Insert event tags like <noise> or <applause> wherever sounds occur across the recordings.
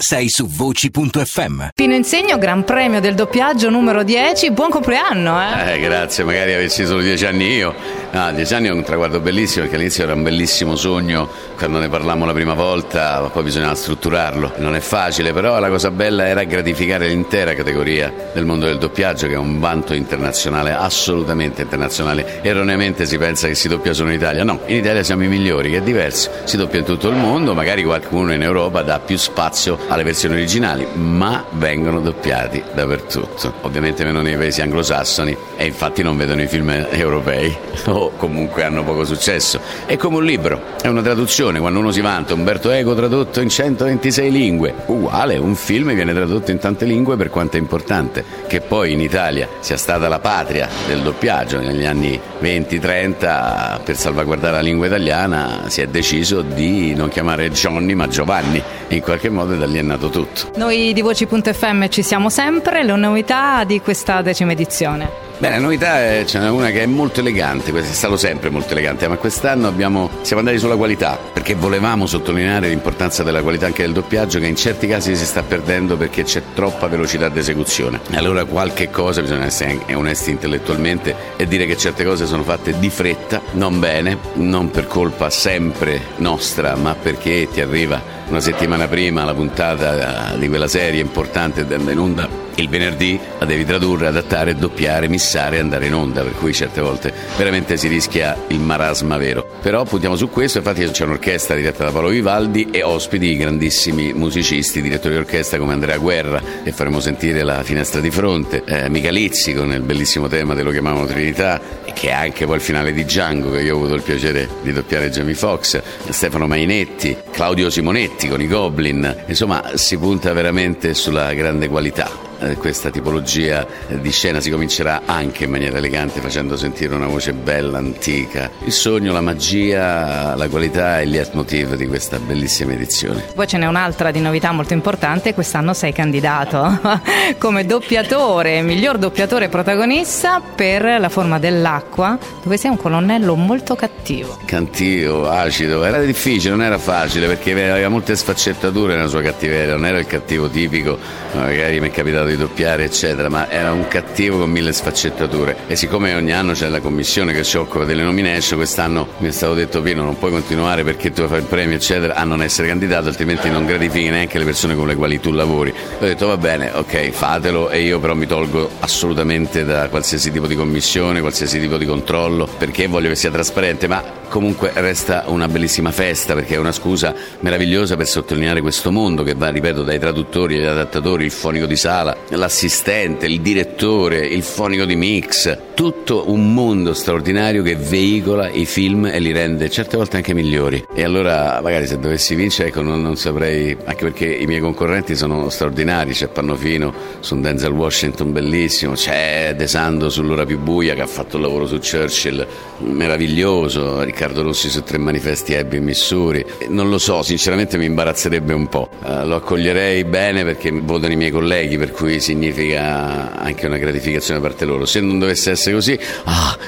Sei su voci.fm. Pino Insegno, Gran Premio del doppiaggio numero 10. Buon compleanno, eh? Eh, grazie, magari avessi solo dieci anni io. Ah, dieci anni è un traguardo bellissimo perché all'inizio era un bellissimo sogno quando ne parlammo la prima volta, ma poi bisognava strutturarlo. Non è facile, però la cosa bella era gratificare l'intera categoria del mondo del doppiaggio, che è un vanto internazionale, assolutamente internazionale. Erroneamente si pensa che si doppia solo in Italia. No, in Italia siamo i migliori, che è diverso. Si doppia in tutto il mondo, magari qualcuno in Europa dà più spazio alle versioni originali, ma vengono doppiati dappertutto. Ovviamente meno nei paesi anglosassoni e infatti non vedono i film europei <laughs> o comunque hanno poco successo. È come un libro, è una traduzione, quando uno si vanta Umberto Eco tradotto in 126 lingue, uguale, un film viene tradotto in tante lingue per quanto è importante, che poi in Italia sia stata la patria del doppiaggio. Negli anni 20-30 per salvaguardare la lingua italiana si è deciso di non chiamare Johnny ma Giovanni, in qualche modo da lì è nato tutto. Noi di Voci.fm ci siamo sempre, le novità di questa decima edizione. Beh, la novità è, ce n'è una che è molto elegante, è stato sempre molto elegante, ma quest'anno abbiamo, siamo andati sulla qualità, perché volevamo sottolineare l'importanza della qualità anche del doppiaggio, che in certi casi si sta perdendo perché c'è troppa velocità di esecuzione. Allora qualche cosa bisogna essere onesti intellettualmente e dire che certe cose sono fatte di fretta, non bene, non per colpa sempre nostra, ma perché ti arriva una settimana prima la puntata di quella serie importante in onda il venerdì la devi tradurre, adattare, doppiare, missare e andare in onda, per cui certe volte veramente si rischia il marasma vero. Però puntiamo su questo, infatti c'è un'orchestra diretta da Paolo Vivaldi e ospiti grandissimi musicisti, direttori di orchestra come Andrea Guerra e faremo sentire la finestra di fronte, eh, Michalizzi con il bellissimo tema che lo chiamavano Trinità che è anche poi il finale di Django che io ho avuto il piacere di doppiare Jamie Foxx, Stefano Mainetti, Claudio Simonetti con i Goblin, insomma si punta veramente sulla grande qualità eh, questa tipologia di scena si comincerà anche in maniera elegante facendo sentire una voce bella, antica. Il sogno, la magia, la qualità e il leitmotiv di questa bellissima edizione. Poi ce n'è un'altra di novità molto importante, quest'anno sei candidato <laughs> come doppiatore, miglior doppiatore protagonista per La forma dell'acqua, dove sei un colonnello molto cattivo. Cattivo, acido, era difficile, non era facile perché aveva molte sfaccettature nella sua cattiveria, non era il cattivo tipico, magari mi è capitato di doppiare, eccetera, ma era un cattivo con mille sfaccettature. E siccome ogni anno c'è la commissione che si occupa delle nomination, quest'anno mi è stato detto Pino non puoi continuare perché tu fai il premio, eccetera, a non essere candidato, altrimenti non gratifichi neanche le persone con le quali tu lavori. Ho detto va bene, ok, fatelo e io però mi tolgo assolutamente da qualsiasi tipo di commissione, qualsiasi tipo di controllo, perché voglio che sia trasparente, ma comunque resta una bellissima festa perché è una scusa meravigliosa per sottolineare questo mondo che va, ripeto, dai traduttori agli adattatori, il fonico di sala, l'assistente, il direttore, il fonico di mix, tutto un mondo straordinario che veicola i film e li rende certe volte anche migliori. E allora magari se dovessi vincere, ecco, non, non saprei, anche perché i miei concorrenti sono straordinari, c'è Pannofino su un Denzel Washington bellissimo, c'è De Sando sull'ora più buia che ha fatto il lavoro su Churchill meraviglioso, Riccardo Rossi su Tre manifesti Abbey in Missouri. Non lo so, sinceramente mi imbarazzerebbe un po'. Uh, lo accoglierei bene perché votano i miei colleghi, per cui significa anche una gratificazione da parte loro. Se non dovesse essere così, ah,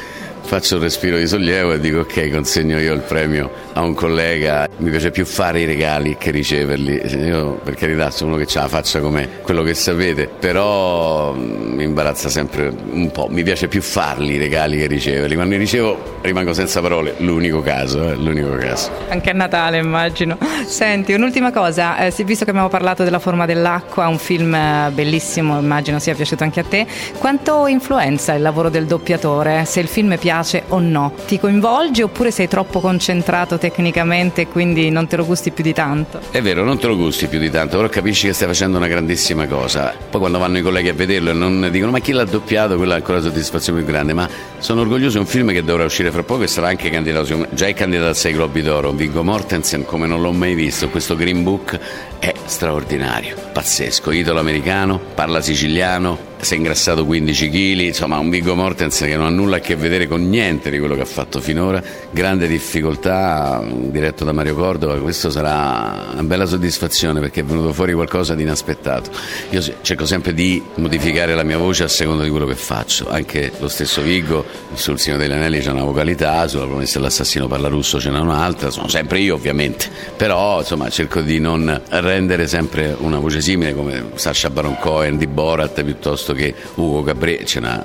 faccio un respiro di sollievo e dico ok, consegno io il premio a un collega. Mi piace più fare i regali che riceverli. Io per carità sono uno che ha la faccia come quello che sapete, però mm, mi imbarazza sempre un po'. Mi piace più farli i regali che riceverli. Quando li ricevo rimango senza parole, l'unico caso, eh, l'unico caso. Anche a Natale immagino. Senti, un'ultima cosa, eh, visto che abbiamo parlato della forma dell'acqua, un film eh, bellissimo, immagino sia piaciuto anche a te, quanto influenza il lavoro del doppiatore? Se il film piace piace o no. Ti coinvolge oppure sei troppo concentrato tecnicamente e quindi non te lo gusti più di tanto? È vero, non te lo gusti più di tanto, però capisci che stai facendo una grandissima cosa. Poi quando vanno i colleghi a vederlo e non dicono ma chi l'ha doppiato, quella è ancora la soddisfazione più grande. Ma sono orgoglioso, è un film che dovrà uscire fra poco e sarà anche candidato, già è candidato a 6 Globi d'Oro. Viggo Mortensen, come non l'ho mai visto, questo Green Book è straordinario, pazzesco, idolo americano, parla siciliano, si è ingrassato 15 kg, insomma un Viggo Mortensen che non ha nulla a che vedere con niente di quello che ha fatto finora, grande difficoltà, diretto da Mario Cordova, questo sarà una bella soddisfazione perché è venuto fuori qualcosa di inaspettato. Io cerco sempre di modificare la mia voce a seconda di quello che faccio, anche lo stesso Viggo sul Signore degli Anelli c'è una vocalità, sulla promessa dell'assassino parla russo c'è un'altra, sono sempre io ovviamente, però insomma cerco di non rendere sempre una voce simile come Sasha Baron Cohen di Borat piuttosto che Ugo Cabré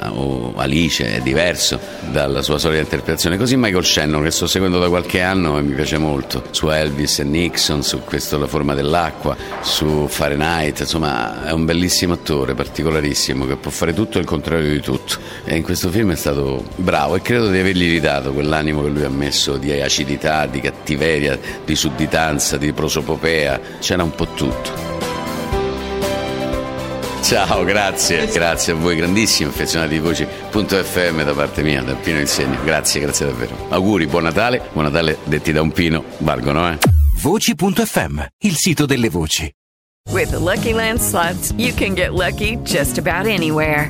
o Alice è diverso dalla sua solita interpretazione. Così Michael Shannon, che sto seguendo da qualche anno e mi piace molto, su Elvis e Nixon, su questo La forma dell'acqua, su Fahrenheit, insomma è un bellissimo attore, particolarissimo, che può fare tutto il contrario di tutto. E in questo film è stato bravo e credo di avergli ridato quell'animo che lui ha messo di acidità, di cattiveria, di sudditanza, di prosopopea, c'era un po' tutto. Ciao, grazie, grazie a voi, grandissimi affezionati di Voci.fm da parte mia, da Pino Insegno. Grazie, grazie davvero. Auguri, buon Natale, buon Natale detti da un Pino, valgono, eh? Voci.fm, il sito delle voci. With the Lucky Land slots, you can get lucky just about anywhere.